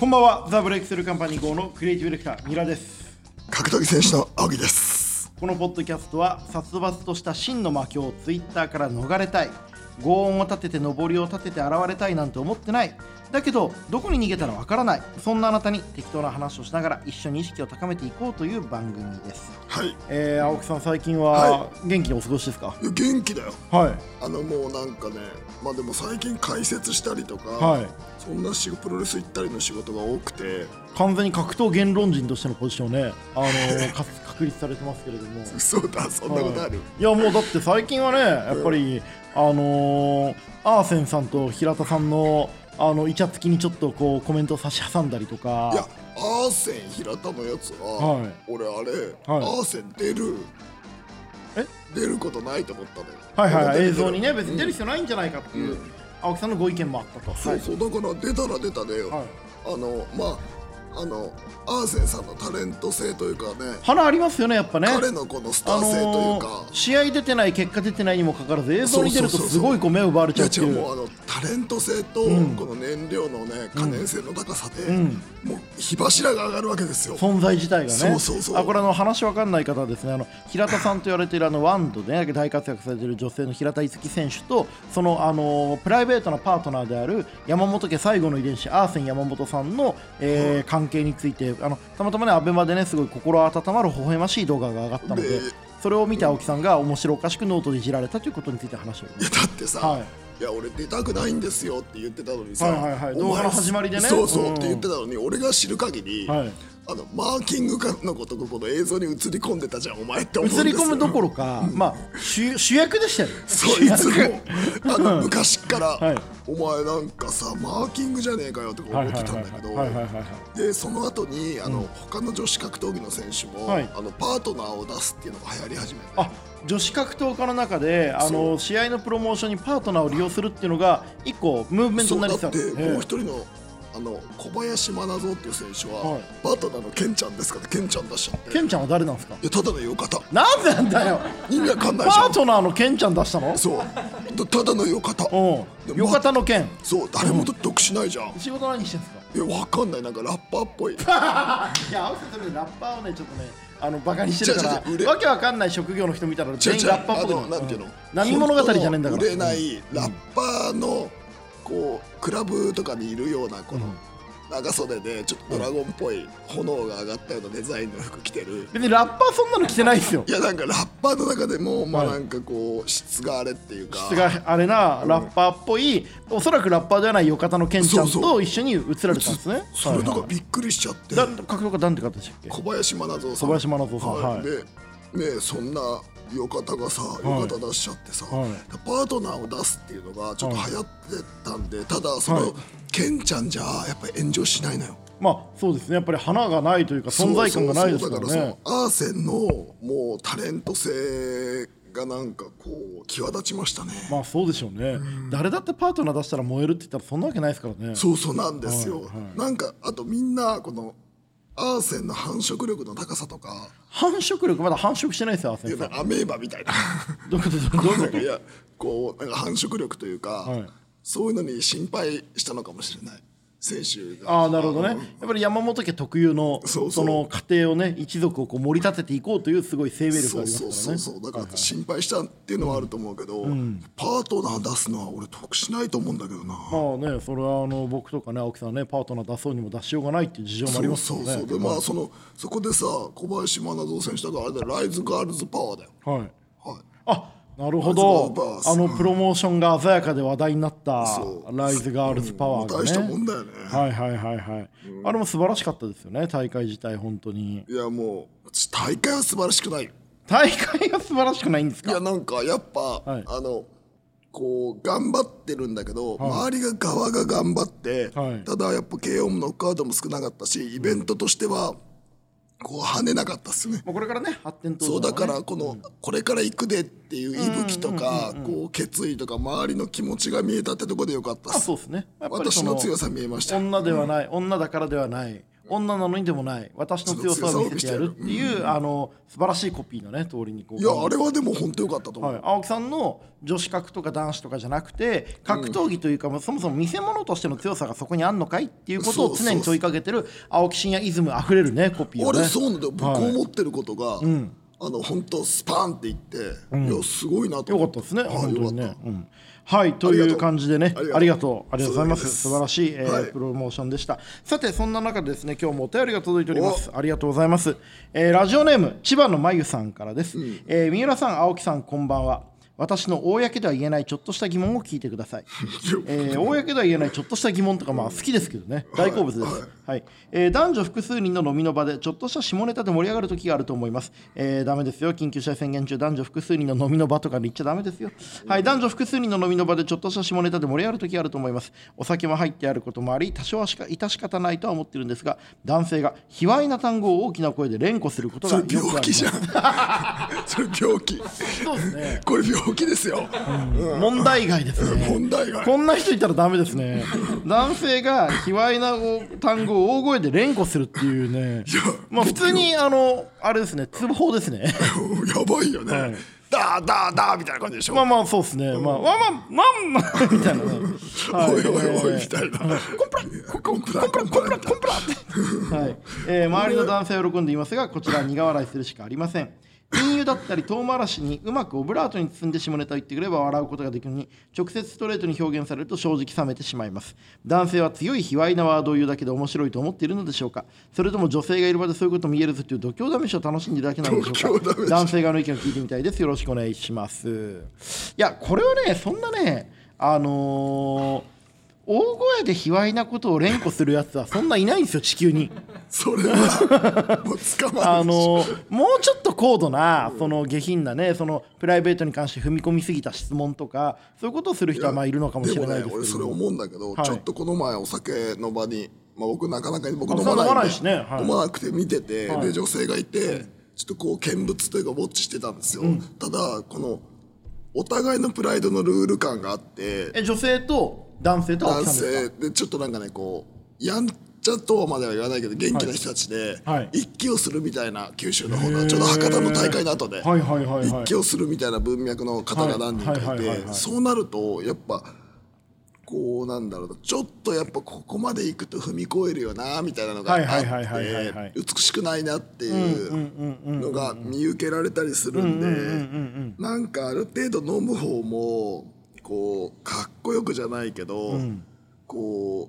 こんばんはザ・ブレイクスルーカンパニー号のクリエイティブディレクターミラです。格闘技選手の青木です。このポッドキャストは殺伐とした真の魔境をツイッターから逃れたい轟音を立てて上りを立てて現れたいなんて思ってない。だけどどこに逃げたらわからない。そんなあなたに適当な話をしながら一緒に意識を高めていこうという番組です。はい。えー、青木さん最近はは元気にお過ごしですか？いや元気だよ。はい。あのもうなんかねまあでも最近解説したりとか、はい。そんな仕プロレス行ったりの仕事が多くて。完全に格闘言論人としてのポジションをね、あのー か確立されてますけれども。嘘だそんなことある、いやもうだって最近はねやっぱり、あのーアーセンさんと平田さんのあのイチャつきにちょっとこうコメントを差し挟んだりとか。いやアーセン平田のやつは、はい。俺あれ、はい。アーセン出るえ？出ることないと思ったのよ。はいはいはい。映像にね別に出るうん必要ないんじゃないかっていう、うん。青木さんのご意見もあったと。そうそうだから出たら出たで、はい。あのまああのアーセンさんのタレント性というかね。花ありますよねやっぱね。彼のこのスタあー性というのか、ー試合出てない結果出てないにもかかわらず映像に出るとすごいこう目を奪われちゃうっていう。もうあのタレント性と、ん。この燃料のね可燃性の高さで、うん。もう火柱が上がるわけですよ。存在自体がね。そうそうそう。あこれあの話わかんない方はですね。あの平田さんと言われているあの ONE で、ね、大活躍されている女性の平田樹選手とそのあのプライベートなパートナーである山本家最後の遺伝子アーセン山本さんの、えー関係についてあのたまたまねアベマでねすごい心温まる微笑ましい動画が上がったのででそれを見て青木さんが面白おかしくノートでいじられたということについて話をいやだってさ、はい。い、や俺出たくないんですよって言ってたのにさ、はいはいはい。動画の始まりでね。そうそう、うんって言ってたのに俺が知る限り、はいあのマーキングかのことがこの映像に映り込んでたじゃんお前って思うんですよ。映り込むどころか、まあ、主主役でしたよ。そいつも。あの昔から、はい。お前なんかさマーキングじゃねえかよとか思ってたんだけどはいはいはいはいはいでその後にあの、他の女子格闘技の選手も、はい。あのパートナーを出すっていうのが流行り始めて。あ女子格闘家の中であの試合のプロモーションにパートナーを利用するっていうのが一個ムーブメントそうになりだってそうもう一人のあの小林真奈っていう選手は、はい。パートナーのケンちゃんですからケンちゃん出しちゃって。ケンちゃんは誰なんですか？いやただのよかた。なんでなんだよ。意味わかんなパいじゃん。ートナーのケンちゃん出したの？そう。だただのよかた。うん。よかたのケン。そう誰も得しないじゃん、仕事何してんすか？いやわかんない。なんかラッパーっぽい。いや青木さんそれラッパーをねちょっとねあのバカにしてるからわけわかんない職業の人見たら全員ラッパーっぽい。のなんていうの、波物語じゃねえんだから。売れないラッパーのこうクラブとかにいるようなこの長袖でちょっとドラゴンっぽい炎が上がったようなデザインの服着てる。別にラッパーそんなの着てないですよ。いやなんかラッパーの中でもまあはい。なんかこう質があれっていうか。質があれなラッパーっぽい、おそらくラッパーではないよかたのケンちゃんと一緒に映られたんですね。それとかはいはい。びっくりしちゃって。だ格闘家なんて方でしたっけ？小林真奈さん。小林真奈さん。はい。でねそんなよかたがさよかた出しちゃってさ、はい。パートナーを出すっていうのがちょっと流行ってたんで、ただその、はい。ケンちゃんじゃやっぱり炎上しないのよ。まあそうですね。やっぱり花がないというか存在感がないですからそうそうそうねだからそのアーセンのもうタレント性がなんかこう際立ちましたね、まあそうでしょうね、誰だってパートナー出したら燃えるって言ったらそんなわけないですからね。そうそうなんですよ、はいはい。なんかあとみんなこのアーセンの繁殖力の高さとか。繁殖力？まだ繁殖してないですよい先生やアメーバみたいな。どういうこと？どういうこと？い やこうなんか繁殖力というか、はい。そういうのに心配したのかもしれない選手が。ああなるほどね。やっぱり山本家特有のその家庭をね一族をこう盛り立てていこうというすごい生命力がありますからね。そうそうそう。だから心配したっていうのはあると思うけど、パートナー出すのは俺得しないと思うんだけどな、まあねそれはあの僕とかね青木さんはねパートナー出そうにも出しようがないっていう事情もありますからね。そうそうそう。でまあそのそこでさ小林真奈選手だからあれだよ。ライズガールズパワーだよ。はい。はい。あなるほど。あのプロモーションが鮮やかで話題になったライズガールズパワーが大したもねんだよね、はいはいはいはい。あれも素晴らしかったですよね。大会自体本当に。いやもう大会は素晴らしくない。よ大会が素晴らしくないんですか？いやなんかやっぱ、はい。あのこう頑張ってるんだけど、周りが側が頑張って、はい。ただやっぱ KO もノックアウトも少なかったしイベントとしてはこう跳ねなかったっすね。まあこれからね発展途上そうだかねらこの、これから行くでっていう息吹とか、こう決意とか周りの気持ちが見えたってとこでよかったっすあそうですね私の強さ見えました女ではない、女だからではない女なのにでもない。私の強さを見せてやるっていうあの素晴らしいコピーのね通りにこう。いやあれはでも本当良かったと思う、はい、青木さんの女子格とか男子とかじゃなくて格闘技というか、まあそもそも見せ物としての強さがそこにあんのかいっていうことを常に問いかけてる青木真也イズムあふれるねコピーをね。あれそうなんだよ。僕はい。思ってることが、あの本当スパーンっていって、いやすごいなと思よかったですね、はい本当に。ねうんはい、という感じでね、あありがとう、ありがとうございます。素晴らしい、えーはいプロモーションでした。さて、そんな中でですね、今日もお便りが届いております。ありがとうございます。えーラジオネーム、千葉のまゆさんからです。えー三浦さん、青木さん、こんばんは。私の公では言えないちょっとした疑問を聞いてください。えー公では言えないちょっとした疑問とか、まあ、好きですけどね、大好物です。はいえー男女複数人の飲みの場でちょっとした下ネタで盛り上がる時があると思います。えー、ダメですよ、緊急事態宣言中、男女複数人の飲みの場とかで言っちゃダメですよ。はい、男女複数人の飲みの場でちょっとした下ネタで盛り上がる時があると思います。お酒も入ってあることもあり、多少はしか致し方ないとは思ってるんですが、男性が卑猥な単語を大きな声で連呼することがたよくあります それ病気じ。ゃんそれ病気そうですね。これ病気ですよ、問題外ですね。問題がこんな人いたらダメですね。男性が卑猥な単語を大声で連呼するっていうね。まあ普通にあのあれですね、通報ですね。やばいよね、はい。ダーダーダーみたいな感じでしょ、まあまあそうですね。まあまあまあまあまあ みたいなね。はい。おいおいおいえーみたいな、コンプラコンプラコンプラコンプラコンプラって、はい。えー周りの男性は喜んでいますがこちらは苦笑いするしかありません陰油だったり唐辛子にうまくオブラートに包んで下ネタを言ってくれば笑うことができるのに直接ストレートに表現されると正直冷めてしまいます。男性は強い卑猥なワードを言うだけで面白いと思っているのでしょうか。それとも女性がいる場でそういうこと見えるぞという度胸試しを楽しんでいるだけなのでしょうか。男性側の意見を聞いてみたいです。よろしくお願いします。いやこれはねそんなねあのー大声で卑猥なことを連呼するやつはそんないないんですよ地球に。それはもう捕まあるでしょ。のーもうちょっと高度なその下品なねそのプライベートに関して踏み込みすぎた質問とかそういうことをする人はまあいるのかもしれないですけど。もね俺それ思うんだけど、はい。ちょっとこの前お酒の場に、まあ、僕なかなか僕あ飲まないしね。はい。飲まなくて見てて、はい。で女性がいてちょっとこう見物というかウォッチしてたんですよ、ただこのお互いのプライドのルール感があってえ女性と男性と青男性。でちょっとなんかねこうやんちゃとはまでは言わないけど元気な人たちではい。一揆をするみたいな九州の方のちょうど博多の大会の後ではいはいはいはい。一揆をするみたいな文脈の方が何人かいてそうなるとやっぱこうなんだろうなちょっとやっぱここまで行くと踏み越えるよなみたいなのがあって美しくないなっていうのが見受けられたりするんでなんかある程度飲む方もこうかっこよくじゃないけどこ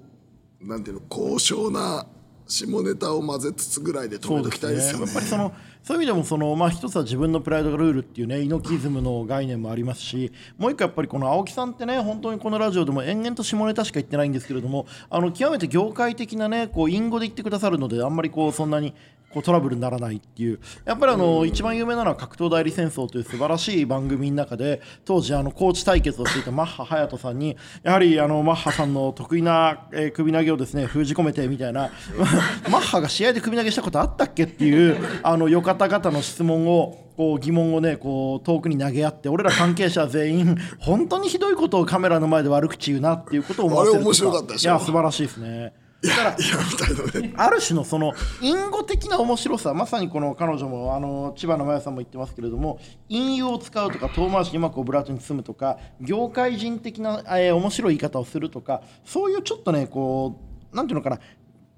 うなんていうの高尚な下ネタを混ぜつつぐらいで止めときたいですよね。やっぱりそのそういう意味でもその、まあ、一つは自分のプライドがルールっていうね猪木イズムの概念もありますしもう一個やっぱりこの青木さんってね本当にこのラジオでも延々と下ネタしか言ってないんですけれどもあの極めて業界的なねこう隠語で言ってくださるのであんまりこうそんなにこうトラブルにならないっていう。やっぱりあの一番有名なのは格闘代理戦争という素晴らしい番組の中で当時あのコーチ対決をしていたマッハ隼人さんにやはりあのマッハさんの得意な、えー首投げをですね封じ込めてみたいな マッハが試合で首投げしたことあったっけっていうあのよ方々の質問をこう疑問をねこう遠くに投げ合って俺ら関係者全員本当にひどいことをカメラの前で悪口言うなっていうことを思わせるとあれ面白かったでしょ？いや素晴らしいですね。だからある種のその隠語的な面白さまさにこの彼女もあの千葉の真矢さんも言ってますけれども隠用を使うとか遠回しにうまくオブラートに包むとか業界人的な、えー面白い言い方をするとかそういうちょっとねこうなんていうのかな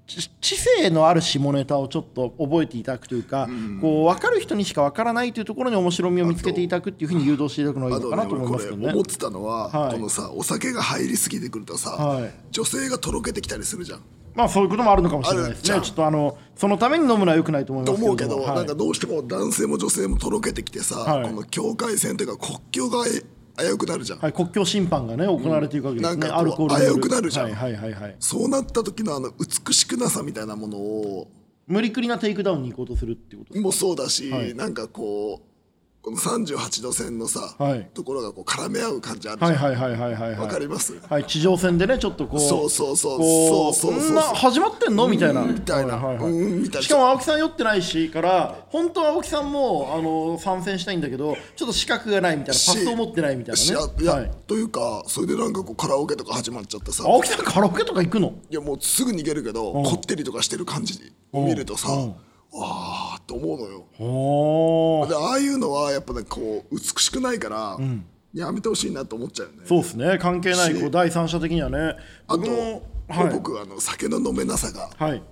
知知性のある下ネタをちょっと覚えていただくというか、こう分かる人にしか分からないというところに面白みを見つけていただくっていうふうに誘導していただくのがいいのかなと思いますけどね。れ思ってたのは、はい。このさお酒が入りすぎてくるとさ、はい女性がとろけてきたりするじゃん。まあそういうこともあるのかもしれないですね。ちょっとあのそのために飲むのは良くないと思いますけと思うけど、はい。なんかどうしても男性も女性もとろけてきてさ、はい。この境界線というか国境が危うくなるじゃん、はい、国境審判がね行われていくわけですね、なんかこうアルコールによ危うくなるじゃん。はいはいはいはい。そうなった時のあの美しくなさみたいなものを。無理くりなテイクダウンに行こうとするっていうこともそうだし、はい。なんかこうこの38度線のさ、はい。ところがこう絡め合う感じあるじゃん、はいはいはいはいはいはい。わかります？はい地上戦でねちょっとこうそうそうそう。こそうそう始まってんの？みたいな。みたいな。はいはいはい。うんみたいな。しかも青木さん酔ってないしから本当は青木さんもあの参戦したいんだけどちょっと資格がないみたいなパスを持ってないみたいしなね。いや、はい。というかそれでなんかこうカラオケとか始まっちゃってさ。青木さんカラオケとか行くの？いやもうすぐ逃げるけど、こってりとかしてる感じを見るとさ、ああって思うのよ。おおでああいうのはやっぱねこう美しくないから、やめてほしいなと思っちゃうよね。そうですね。関係ないこう第三者的にはね。あと、僕もはい。僕あの酒の飲めなさがはい。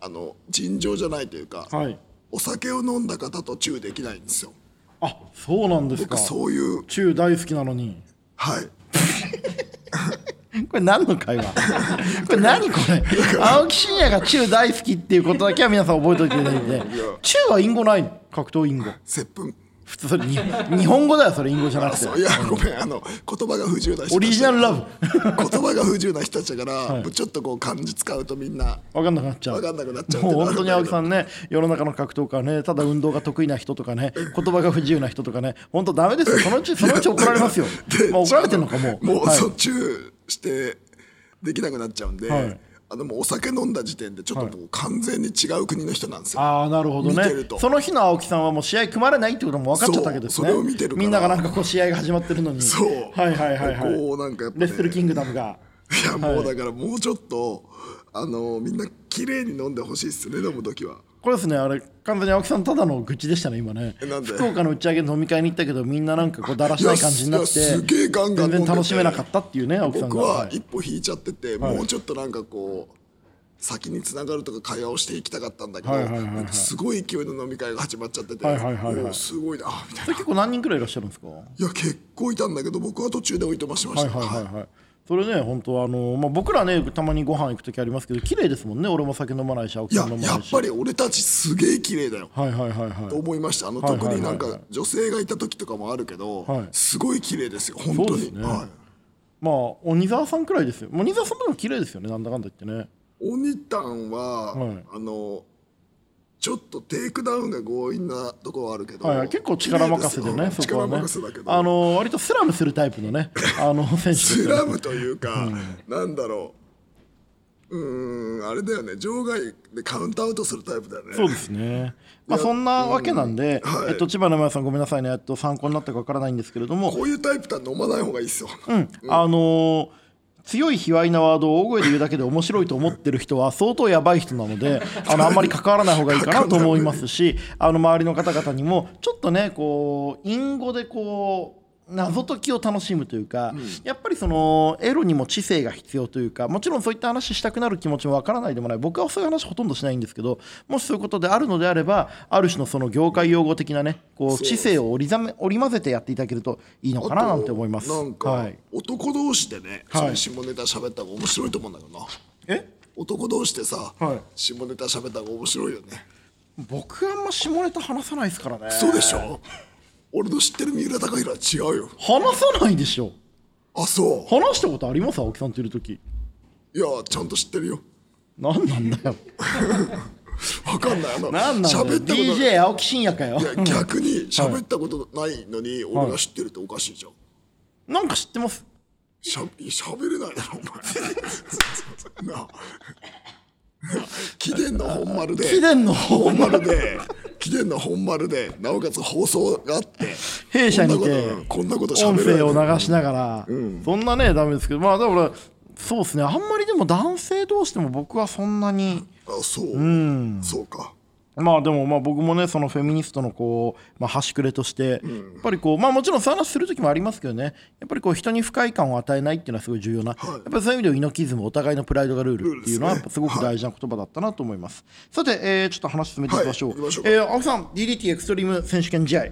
あの尋常じゃないというか、はい。お酒を飲んだ方とチューできないんですよ。あそうなんですか。僕そういう中大好きなのに。はい これ何の会話？これ何これ？青木真也が中大好きっていうことだけは皆さん覚えておいていただいて。中は隠語ないの？格闘隠語。接吻。普通それに日本語だよそれ隠語じゃなくて。いやごめんあの言葉が不自由な人オリジナルラブ。言葉が不自由な人たちだから、ちょっとこう漢字使うとみんな。分かんなくなっちゃう。分かんなくなっちゃうもう本当に青木さんね世の中の格闘家はねただ運動が得意な人とかね言葉が不自由な人とかね本当ダメですよ。そのうちそのうち怒られますよ。でまあ怒られてるのかもう。もう、はい。そっちゅうしてできなくなっちゃうんで、はい。あのもうお酒飲んだ時点でちょっともう完全に違う国の人なんですよ、ああなるほどね。その日の青木さんはもう試合組まれないってことも分かっちゃったわけですね。それを見てるみんながなんかこう試合が始まってるのに。そう。はいはいはいはい。こうなんかやっぱね。レッスルキングダムが。いやもうだからもうちょっと、あのみんな綺麗に飲んでほしいっすね飲む時はこれですねあれ完全に青木さんただの愚痴でしたね今ね。えなんで？福岡の打ち上げの飲み会に行ったけどみんななんかこうだらしない感じになっていやすげえガンガン全然楽しめなかったっていうね青木さんが僕ははい一歩引いちゃってて、もうちょっとなんかこう先につながるとか会話をしていきたかったんだけど、はいはいはいはい。なんかすごい勢いの飲み会が始まっちゃってて、はいはいはいはいおーすごいなみたいな。結構何人くらいいらっしゃるんですか？いや結構いたんだけど僕は途中で置いてましましはいた、はいはいはいそれね本当あの、まあ、僕らねたまにご飯行く時ありますけど綺麗ですもんね俺も酒飲まないし青木さん飲まないし。やっぱり俺たちすげえ綺麗だよ。はいはいはいとはい。思いました。あのはいはい特になんはいはか女性がいた時とかもあるけど、はい。すごい綺麗ですよ本当に、そうですね。はい。まあ鬼沢さんくらいですよ。鬼沢さんも綺麗ですよねなんだかんだ言ってね。鬼タンは、はい。あのちょっとテイクダウンが強引なところはあるけど、はいはい、結構力任せでね、そこ力はね。任せだけ、ど。あの割とスラムするタイプのね、あの選手。ねスラムというか、なんだろう。うーんあれだよね。場外でカウントアウトするタイプだよね。そうですね。まあそんなわけなんで、うんはい。えっと千葉の皆さんごめんなさいね、えっと参考になったかわからないんですけれども、こういうタイプとは飲まない方がいいですよ、あのー強い卑猥なワードを大声で言うだけで面白いと思ってる人は相当やばい人なのであのあんまり関わらない方がいいかなと思いますしあの周りの方々にもちょっとねこう隠語でこう謎解きを楽しむというか、やっぱりそのエロにも知性が必要というかもちろんそういった話したくなる気持ちもわからないでもない。僕はそういう話ほとんどしないんですけどもしそういうことであるのであればある種のその業界用語的なねこう知性を織りざめ織り交ぜてやっていただけるといいのかななんて思います。なんか、はい。男同士でね、はい。下ネタ喋った方が面白いと思うんだけどな。え？男同士でさ、はい。下ネタ喋った方が面白いよね。僕あんま下ネタ話さないですからね。そうでしょ？俺の知ってる三浦貴大は違うよ。話さないでしょ。あそ話したことあります？青木さんといる時。ういやちゃんと知ってるよ。何なんだよ。わかんない。あの何なんだよ。喋ったこと DJ 青木真也かよ。いや逆に喋ったことないのに俺が知ってるっておかしいじゃん、なんか知ってます？しゃしゃべれないだろお前。なあ 貴殿の本丸で。貴殿の本丸で。貴殿の本丸でなおかつ放送があって。弊社にてこんなこと音声を流しながら、そんなねダメですけど。まあだからそうですね。あんまりでも男性同士でも僕はそんなに。あそう。そうかまあでもまあ僕もねそのフェミニストのこう、まあ、端くれとして、やっぱりこうまあもちろんそういう話する時もありますけどね。やっぱりこう人に不快感を与えないっていうのはすごい重要な、やっぱりそういう意味では猪木イズムお互いのプライドがルールっていうのはすごく大事な言葉だったなと思います、さて、えーちょっと話進めていきましょう,、はえー青木さん DDT エクストリーム選手権試合。はい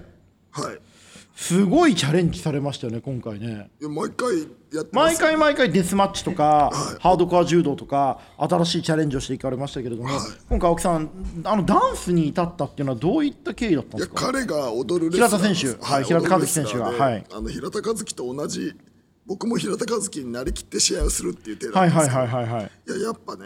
すごいチャレンジされましたよね今回ね。いや毎回やってます。毎回毎回デスマッチとか、ハードコア柔道とか新しいチャレンジをしていかれましたけれども、今回青木さんあのダンスに至ったっていうのはどういった経緯だったんですか？彼が踊る平田選手。はい平田和樹選手が。はい。あの平田和樹と同じ僕も平田和樹になりきって試合をするっていう手だはいはいったんですけどはいはいはい。いややっぱね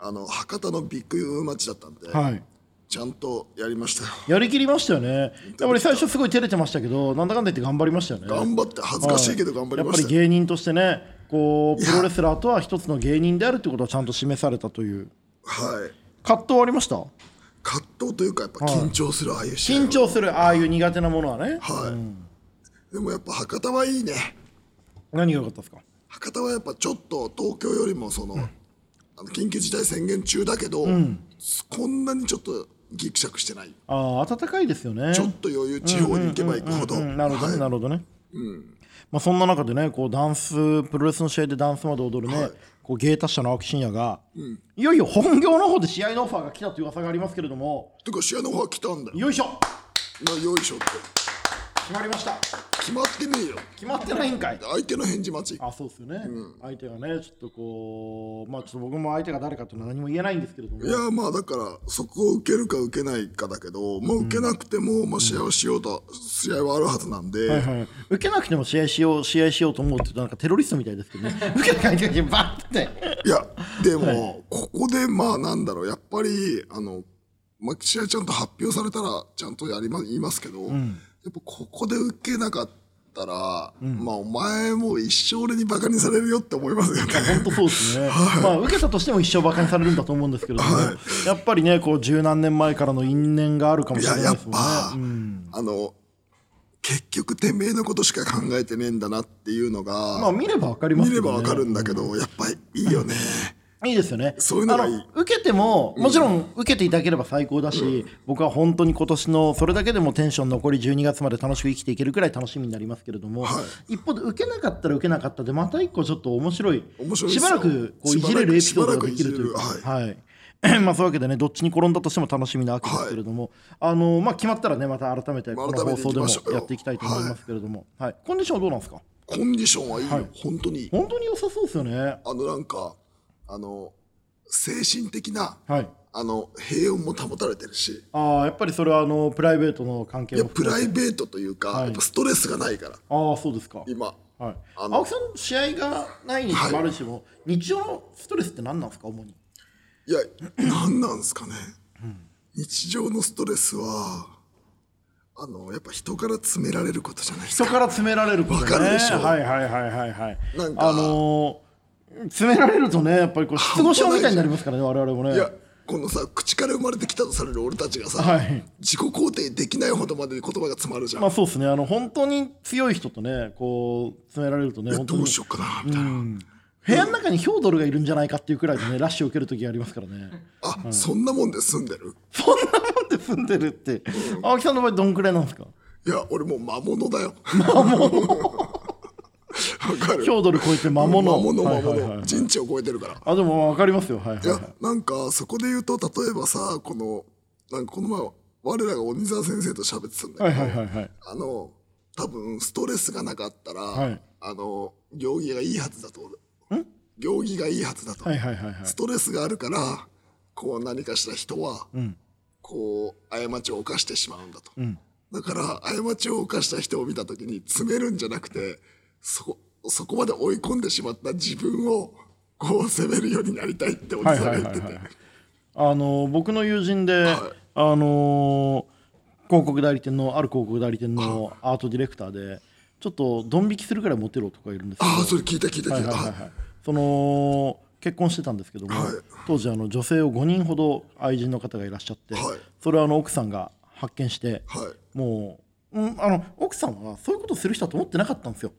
あの博多のビッグマッチだったんで、はいちゃんとやりましたよ。やりきりましたよね。やっぱり最初すごい照れてましたけどなんだかんだ言って頑張りましたよね。頑張って恥ずかしいけど頑張りまやっぱしたより芸人としてねこうプロレスラーとは一つの芸人であるってことをちゃんと示されたという。はい。葛藤はありました？葛藤というかやっぱ緊張するああいう緊張するああいう苦手なものはね。はい、でもやっぱ博多はいいね。何が良かったですか？博多はやっぱちょっと東京よりもその,、あの緊急事態宣言中だけど、こんなにちょっとギクシャクしてない。ああ暖かいですよね。ちょっと余裕地方に行けば行くほど、うんなるほどね、はい。なるほどね、まあ、そんな中でねこうダンスプロレスの試合でダンスまで踊るね、はい。こう芸達者の青木真也が、いよいよ本業の方で試合のオファーが来たという噂がありますけれどもてか試合の方は来たんだよ。よいしょ。なよいしょって。決まりました決まってねえよ。決まってないんかい。相手の返事待ち。あそうですよね、相手がねちょっとこうまあちょっと僕も相手が誰かというのは何も言えないんですけれども。いやまあだからそこを受けるか受けないかだけどもう受けなくても、まあ、試合をしようと試合はあるはずなんで、はいはい、受けなくても試合しよう試合しようと思うって言うとなんかテロリストみたいですけどね。受けバッて。いやでも、ここでまあなんだろう。やっぱりあの、まあ、試合ちゃんと発表されたらちゃんとやりま言いますけど、やっぱここで受けなかったら、まあお前もう一生俺にバカにされるよって思いますよね。本当そうですね、まあ受けたとしても一生バカにされるんだと思うんですけれども、やっぱりねこう十何年前からの因縁があるかもしれないですもんね。ぱ、うん。あの結局てめえのことしか考えてねえんだなっていうのが、まあ見ればわかりますね、ればわかるんだけど、やっぱりいいよね。いいですよね。そういうのがいい。受けても、もちろん受けていただければ最高だし、僕は本当に今年のそれだけでもテンション残り12月まで楽しく生きていけるくらい楽しみになりますけれども、は一方で受けなかったら受けなかったで、また一個ちょっと面白い、面白いしばらくこういじれるエピソードができるというか、しばらくい。はい。まあそういうわけでね、どっちに転んだとしても楽しみなわけですけれども、あのまあ、決まったらね、また改めてこの放送でもやっていきたいと思いますけれども、はい。コンディションはどうなんですか？コンディションはいいよ、本当に。いい。本当に良さそうですよね。あのなんかあの精神的なはい。あの平穏も保たれてるし。ああやっぱりそれはあのプライベートの関係いやプライベートというか、やっぱストレスがないから。ああそうですか。今。はい、あの青木さん試合がないにもあるしも、日常のストレスって何なんですか主に？いや何なんですかね、日常のストレスはあのやっぱ人から詰められることじゃないですか。人から詰められることねわかるでしょ。はいはいはいはいはい。なんかあのー詰められるとねやっぱりこう失語症みたいになりますからね我々もね。いやこのさ口から生まれてきたとされる俺たちがさ、はい。自己肯定できないほどまでに言葉が詰まるじゃん、まあそうですね。あの本当に強い人とねこう詰められるとねどうしようかなみたいな、部屋の中にヒョードルがいるんじゃないかっていうくらいでねラッシュを受ける時がありますからね。あ、そんなもんで住んでる？そんなもんで住んでるって。青木さんの場合どんくらいなんですか？いや俺もう魔物だよ。魔物 ヒョードル超えて魔物。魔物魔物、はいはい。はい人知を超えてるから。あでも分かりますよ。はいはい。いはいやなんかそこで言うと例えばさこのなんかこの前我らが鬼沢先生と喋ってたんだはいけど、はいはいはいあの多分ストレスがなかったら、はい。あの行儀がいいはずだと行儀がいいはずだと、はいはいはいはい。ストレスがあるからこう何かした人は、こう過ちを犯してしまうんだと、だから過ちを犯した人を見た時に詰めるんじゃなくてそそこまで追い込んでしまった自分をこう責めるようになりたいっておじさんが言ってて、あの僕の友人で、い。あの広告代理店のある広告代理店のアートディレクターでちょっとドン引きするくらいモテる男がいるんですけど。ああそれ聞いた聞いた聞いた、はいはいはいはい。その結婚してたんですけども、はい。当時あの女性を5人ほど愛人の方がいらっしゃって、はい。それをあの奥さんが発見して、はい。もう、うん、あの奥さんはそういうことする人だと思ってなかったんですよ。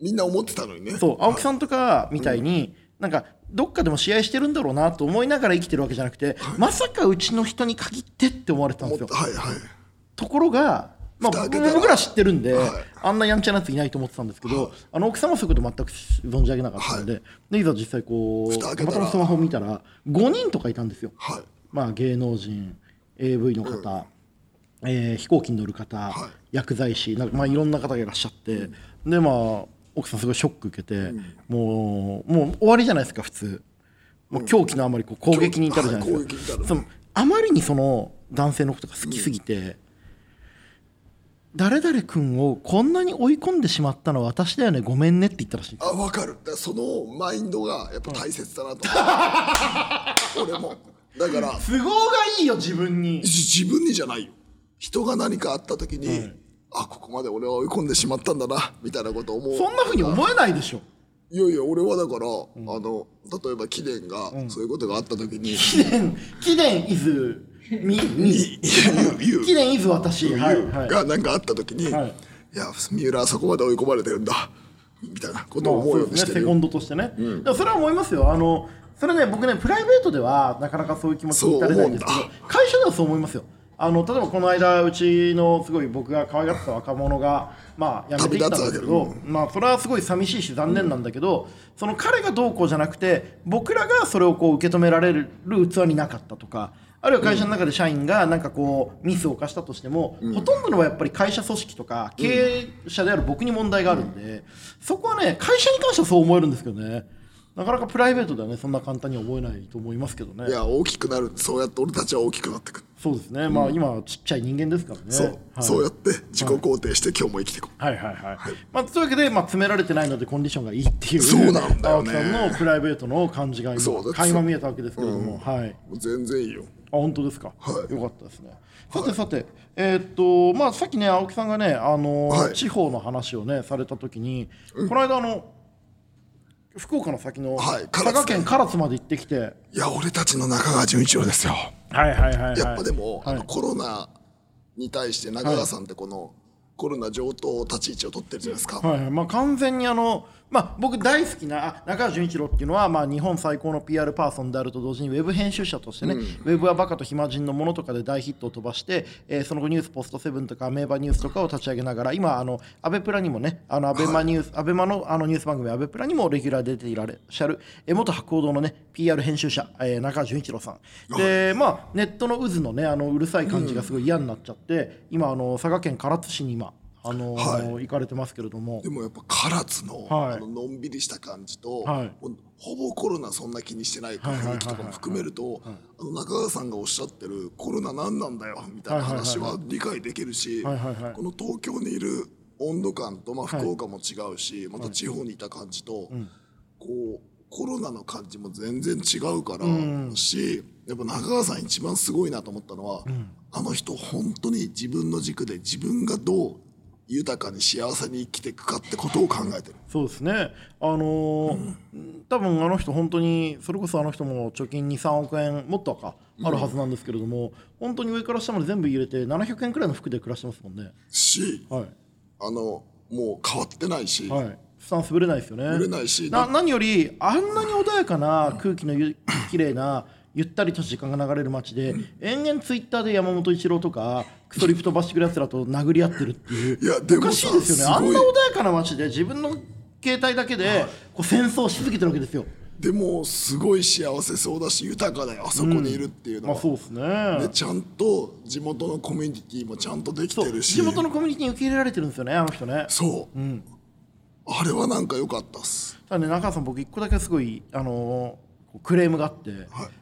みんな思ってたのにね。そう青木さんとかみたいに、なんかどっかでも試合してるんだろうなと思いながら生きてるわけじゃなくて、まさかうちの人に限ってって思われてたんですよ。はいはい。ところが、まあ、僕ら知ってるんで、はい。あんなやんちゃなやついないと思ってたんですけど、あの奥さんもそういうこと全く存じ上げなかったので,、でいざ実際こうたまたまスマホを見たら5人とかいたんですよ。はい。まあ、芸能人 AV の方、えー飛行機に乗る方、はい。薬剤師なんか、まあ、いろんな方がいらっしゃって、でまあ奥さんすごいショック受けて、もうもう終わりじゃないですか普通。もう狂気のあまりこう攻撃に至るじゃないですか、そのあまりにその男性のことが好きすぎて、誰々君をこんなに追い込んでしまったのは私だよねごめんねって言ったらしいあ分かる。だそのマインドがやっぱ大切だなと。思う俺も。だから。都合がいいよ自分に。じ自分にじゃないよ。人が何かあった時に、あここまで俺は追い込んでしまったんだなみたいなことを思うそんなふうに思えないでしょ。いやいや俺はだから、あの例えば貴殿がそういうことがあった時に、貴殿貴殿イズみみ貴殿イズ私はいはい。が何かあった時に、はい。い、や三浦はそこまで追い込まれてるんだみたいなことまあを思うようそうですねセコンドとしてね、でもそれは思いますよ。あのそれね僕ねプライベートではなかなかそういう気持ちに至れないんですけど会社ではそう思いますよあの例えばこの間うちのすごい僕が可愛がってた若者がまあ辞めてきたんですけど、まあそれはすごい寂しいし残念なんだけど、その彼がどうこうじゃなくて僕らがそれをこう受け止められる器になかったとかあるいは会社の中で社員がなんかこうミスを犯したとしても、ほとんどのはやっぱり会社組織とか経営者である僕に問題があるんで、そこはね会社に関してはそう思えるんですけどねなかなかプライベートではねそんな簡単には思えないと思いますけどね。いや大きくなるそうやって俺たちは大きくなってく。る、そうですね。まあ今はちっちゃい人間ですからね。そう、はい。そうやって自己肯定して今日も生きていこう、はい。はいはい、まあ、というわけで、まあ、詰められてないのでコンディションがいいっていうそうなんだよね。青木さんのプライベートの感じが今垣間見えたわけですけれども、はい。もう全然いいよ。あ本当ですか、はい。よかったですね。さてさて、えーっとまあさっきね青木さんがねあの、はい。地方の話をねされた時に、この間あの福岡の先のはい佐賀県唐津まで行ってきて、いや俺たちの中川純一郎ですよ。はいはいはいはい。やっぱでも、あはい。のコロナに対して中川さんってこの、コロナ上等立ち位置を取ってるじゃないですか、はいはい。まあ、完全にあの、まあ、僕大好きなあ中川純一郎っていうのは、まあ、日本最高の PR パーソンであると同時にウェブ編集者としてね、ウェブはバカと暇人のものとかで大ヒットを飛ばして、えーその後ニュースポストセブンとかアメーバニュースとかを立ち上げながら今あのアベプラにもねあのアベマニュース、アベマのあのニュース番組アベプラにもレギュラーで出ていらっしゃる、えー元博報堂のね PR 編集者、えー中川純一郎さん。で、まあ、ネットの渦のねあのうるさい感じがすごい嫌になっちゃって、今あの佐賀県唐津市に今あのー行かれてますけれども。でもやっぱ唐津の,、はい。あののんびりした感じと、はい。ほぼコロナそんな気にしてない雰囲気とかも含めると中川さんがおっしゃってるコロナ何なんだよみたいな話は理解できるしはいはいはい。この東京にいる温度感と、まあ、福岡も違うし、また地方にいた感じと、こうコロナの感じも全然違うから、しやっぱ中川さん一番すごいなと思ったのは、あの人本当に自分の軸で自分がどう豊かに幸せに生きていくかってことを考えてる。そうですね、あのー多分あの人、本当にそれこそあの人も貯金2、3億円もっとかあるはずなんですけれども、本当に上から下まで全部入れて700円くらいの服で暮らしてますもんね。しはいあのもう変わってないし、はい、スタンスぶれないですよね。ぶれないしな何よりあんなに穏やかな空気のゆ 綺麗なゆったりと時間が流れる街で、延々ツイッターで山本一郎とかクソリプ飛ばしてくるやつらと殴り合ってるっていういやでもおかしいですよね。あんな穏やかな街で自分の携帯だけでこう戦争し続けてるわけですよ。でもすごい幸せそうだし豊かだよあそこにいるっていうのは、まあそうですね。でちゃんと地元のコミュニティもちゃんとできてるし。地元のコミュニティに受け入れられてるんですよねあの人ね。そう、あれはなんか良かったっす。ただね中川さん僕一個だけすごいあのークレームがあって、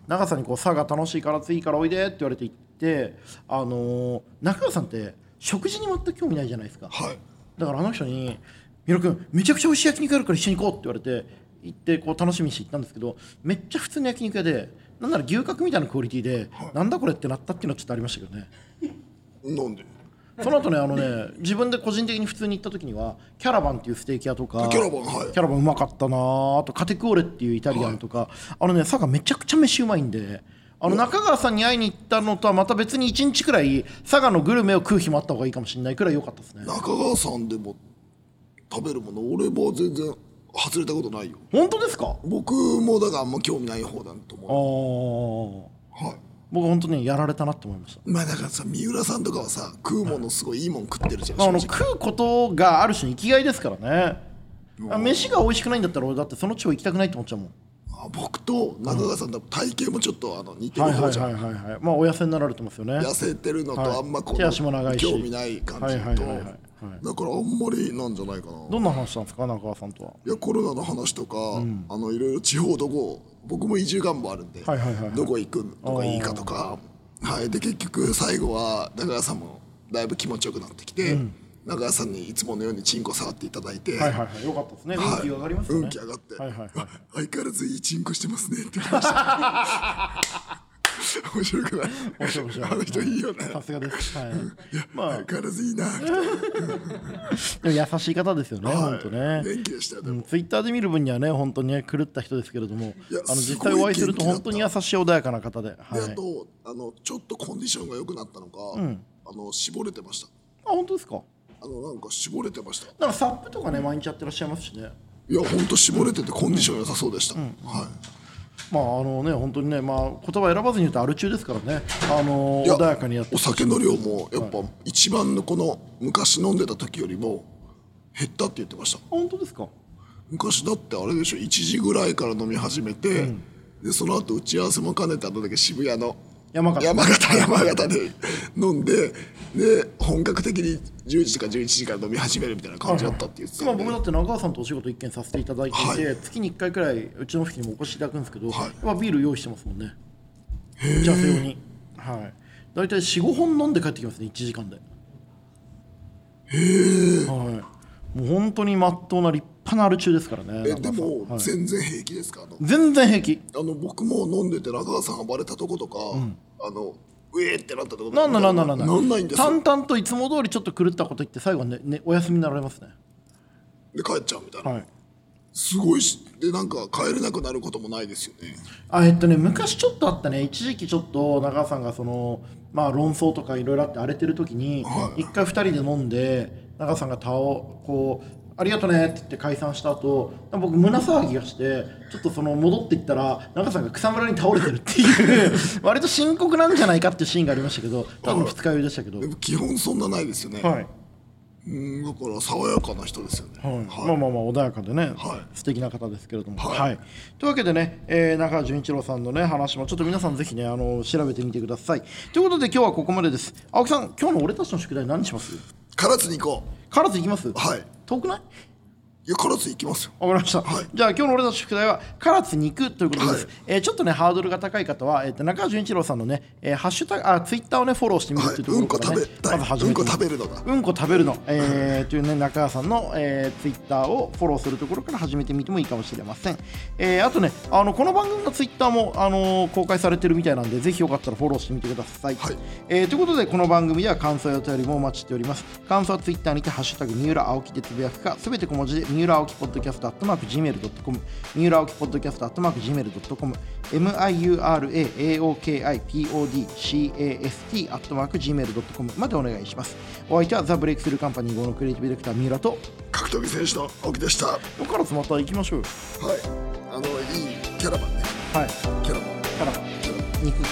中川さんにこう「佐賀楽しいからいいからおいで」って言われて行ってあのー中川さんって食事に全く興味ないじゃないですか。はい。だからあの人に「ミロ君めちゃくちゃ美味しい焼肉あるから一緒に行こう」って言われて行ってこう楽しみにして行ったんですけどめっちゃ普通の焼肉屋でなんなら牛角みたいなクオリティで、なんだこれってなったっていうのはちょっとありましたけどね。なんで？その後ねあのね自分で個人的に普通に行った時にはキャラバンっていうステーキ屋とかキャラバンはい。キャラバンうまかったなあとカテクオレっていうイタリアンとか、あのね佐賀めちゃくちゃ飯うまいんであの中川さんに会いに行ったのとはまた別に1日くらい佐賀のグルメを食う日もあった方がいいかもしれないくらい良かったですね。中川さんでも食べるもの俺も全然外れたことないよ。本当ですか？僕もだからあんま興味ない方だとあ思ー。うはい僕本当にやられたなと思いました。まあだからさ三浦さんとかはさ食うものすごいいいもん食ってるじゃん、まあ、あの食うことがある種の生きがいですからね。あ飯が美味しくないんだったら俺だってその地方行きたくないって思っちゃうもん。あ僕と中川さんと体型もちょっとあの似てるはいはい方じゃん、はいはいはい。まあお痩せになられてますよね。痩せてるのとはい。あんまこ手足も長いし。興味ない感じと、はいはいはいはいはい。だからあんまりなんじゃないかな。どんな話したんですか中川さんとは。いやコロナの話とか、あのいろいろ地方どこ僕も移住願望あるんで、はいはいはいはい。どこ行くのがいいかとか。はい。で結局最後は中川さんもだいぶ気持ちよくなってきて、中川さんにいつものようにチンコ触っていただいて、はいはいはい。よかったですね。運気上がりますよね。運気上がって、はいはいはい。あ相変わらずいいチンコしてますねって言ってました 面白くない？面白い面白い。あの人いいよね。さすがです。はい。まあ。相変わらずいいな。優しい方ですよね本当ね。元気でしたよでも、ツイッターで見る分にはね本当にね狂った人ですけれどもあの実際お会いすると本当に優しい穏やかな方で、はい、あとあのちょっとコンディションが良くなったのか、あの絞れてました。本当ですか？あのなんか絞れてました。なんかサップとかね毎日やってらっしゃいますしね。いや本当絞れててコンディション良さそうでした、はいまああのね本当にねまあ言葉選ばずに言うとアル中ですからね。あの穏やかにやって。お酒の量もやっぱ一番のこの昔飲んでた時よりも減ったって言ってました。本当ですか？昔だってあれでしょ1時ぐらいから飲み始めて、でその後打ち合わせも兼ねてあのだけ渋谷の山形。山形山形で飲んでで本格的に10時とか11時から飲み始めるみたいな感じだったって言ってたんで、今僕だって中川さんとお仕事一見させていただいていて、はい。月に1回くらいうちのオフィスにもお越しいただくんですけど、はい。ビール用意してますもんね。打ち合わせ用に。はい。大体45本飲んで帰ってきますね1時間で。へえ、はい、もう本当にまっとうな立派なアル中ですからねえでもはい。全然平気ですか？全然平気。あの僕も飲んでて中川さんが暴れたとことか、あのうえーってなったとことかなんだなんだなんだなんないんですよ。淡々といつも通りちょっと狂ったこと言って最後はねねお休みになられますね。で帰っちゃうみたいな、はい。すごいしでなんか帰れなくなることもないですよね。あえっとね昔ちょっとあったね。一時期ちょっと中川さんがそのまあ論争とかいろいろあって荒れてる時にはい。一回二人で飲んで中川さんが倒こうありがとねって言って解散した後僕胸騒ぎがしてちょっとその戻っていったら中川さんが草むらに倒れてるっていう 割と深刻なんじゃないかっていうシーンがありましたけど多分二日酔いでしたけど。基本そんなないですよね、はい。うんだから爽やかな人ですよね、はい。はい。まあまあまあ穏やかでね、はい。素敵な方ですけれども、ははい。いというわけでね、えー中川純一郎さんのね話もちょっと皆さんぜひねあの調べてみてください。ということで今日はここまでです。青木さん今日の俺たちの宿題何します？唐津に行こ唐津行きます？うはい遠くない？いや唐津行きますよ。わかりました、はい。じゃあ今日の俺たちの宿題は唐津に行くということです、はい。えーちょっとねハードルが高い方は、えーと中川純一郎さんのね、えーハッシュタグあツイッターをねフォローしてみるはいとい。うところからね、うんこ食べたいまず始めてみうんこ食べるのが。うんこ食べるの、えーというね中川さんの、えー、ツイッターをフォローするところから始めてみてもいいかもしれません、えーあとねあのこの番組のツイッターも、あのー公開されてるみたいなんでぜひよかったらフォローしてみてください、はい。えーということでこの番組では感想やお便りもお待ちしております。感想はツイッターにて「ハッシュタグ三浦青木」でつぶやくかすべて小文字で三浦青木ポッドキャストアットマーク Gmail.com 三浦青木ポッドキャストアットマーク Gmail.com miuraokipodcast アットマーク Gmail.com までお願いします。お相手はザ・ブレイクスルーカンパニー号のクリエイティブディレクター三浦と格闘技選手の青木でした。はここからまた行きましょうよ。い。あのいいキャラバンね。はい。キャラバン。から肉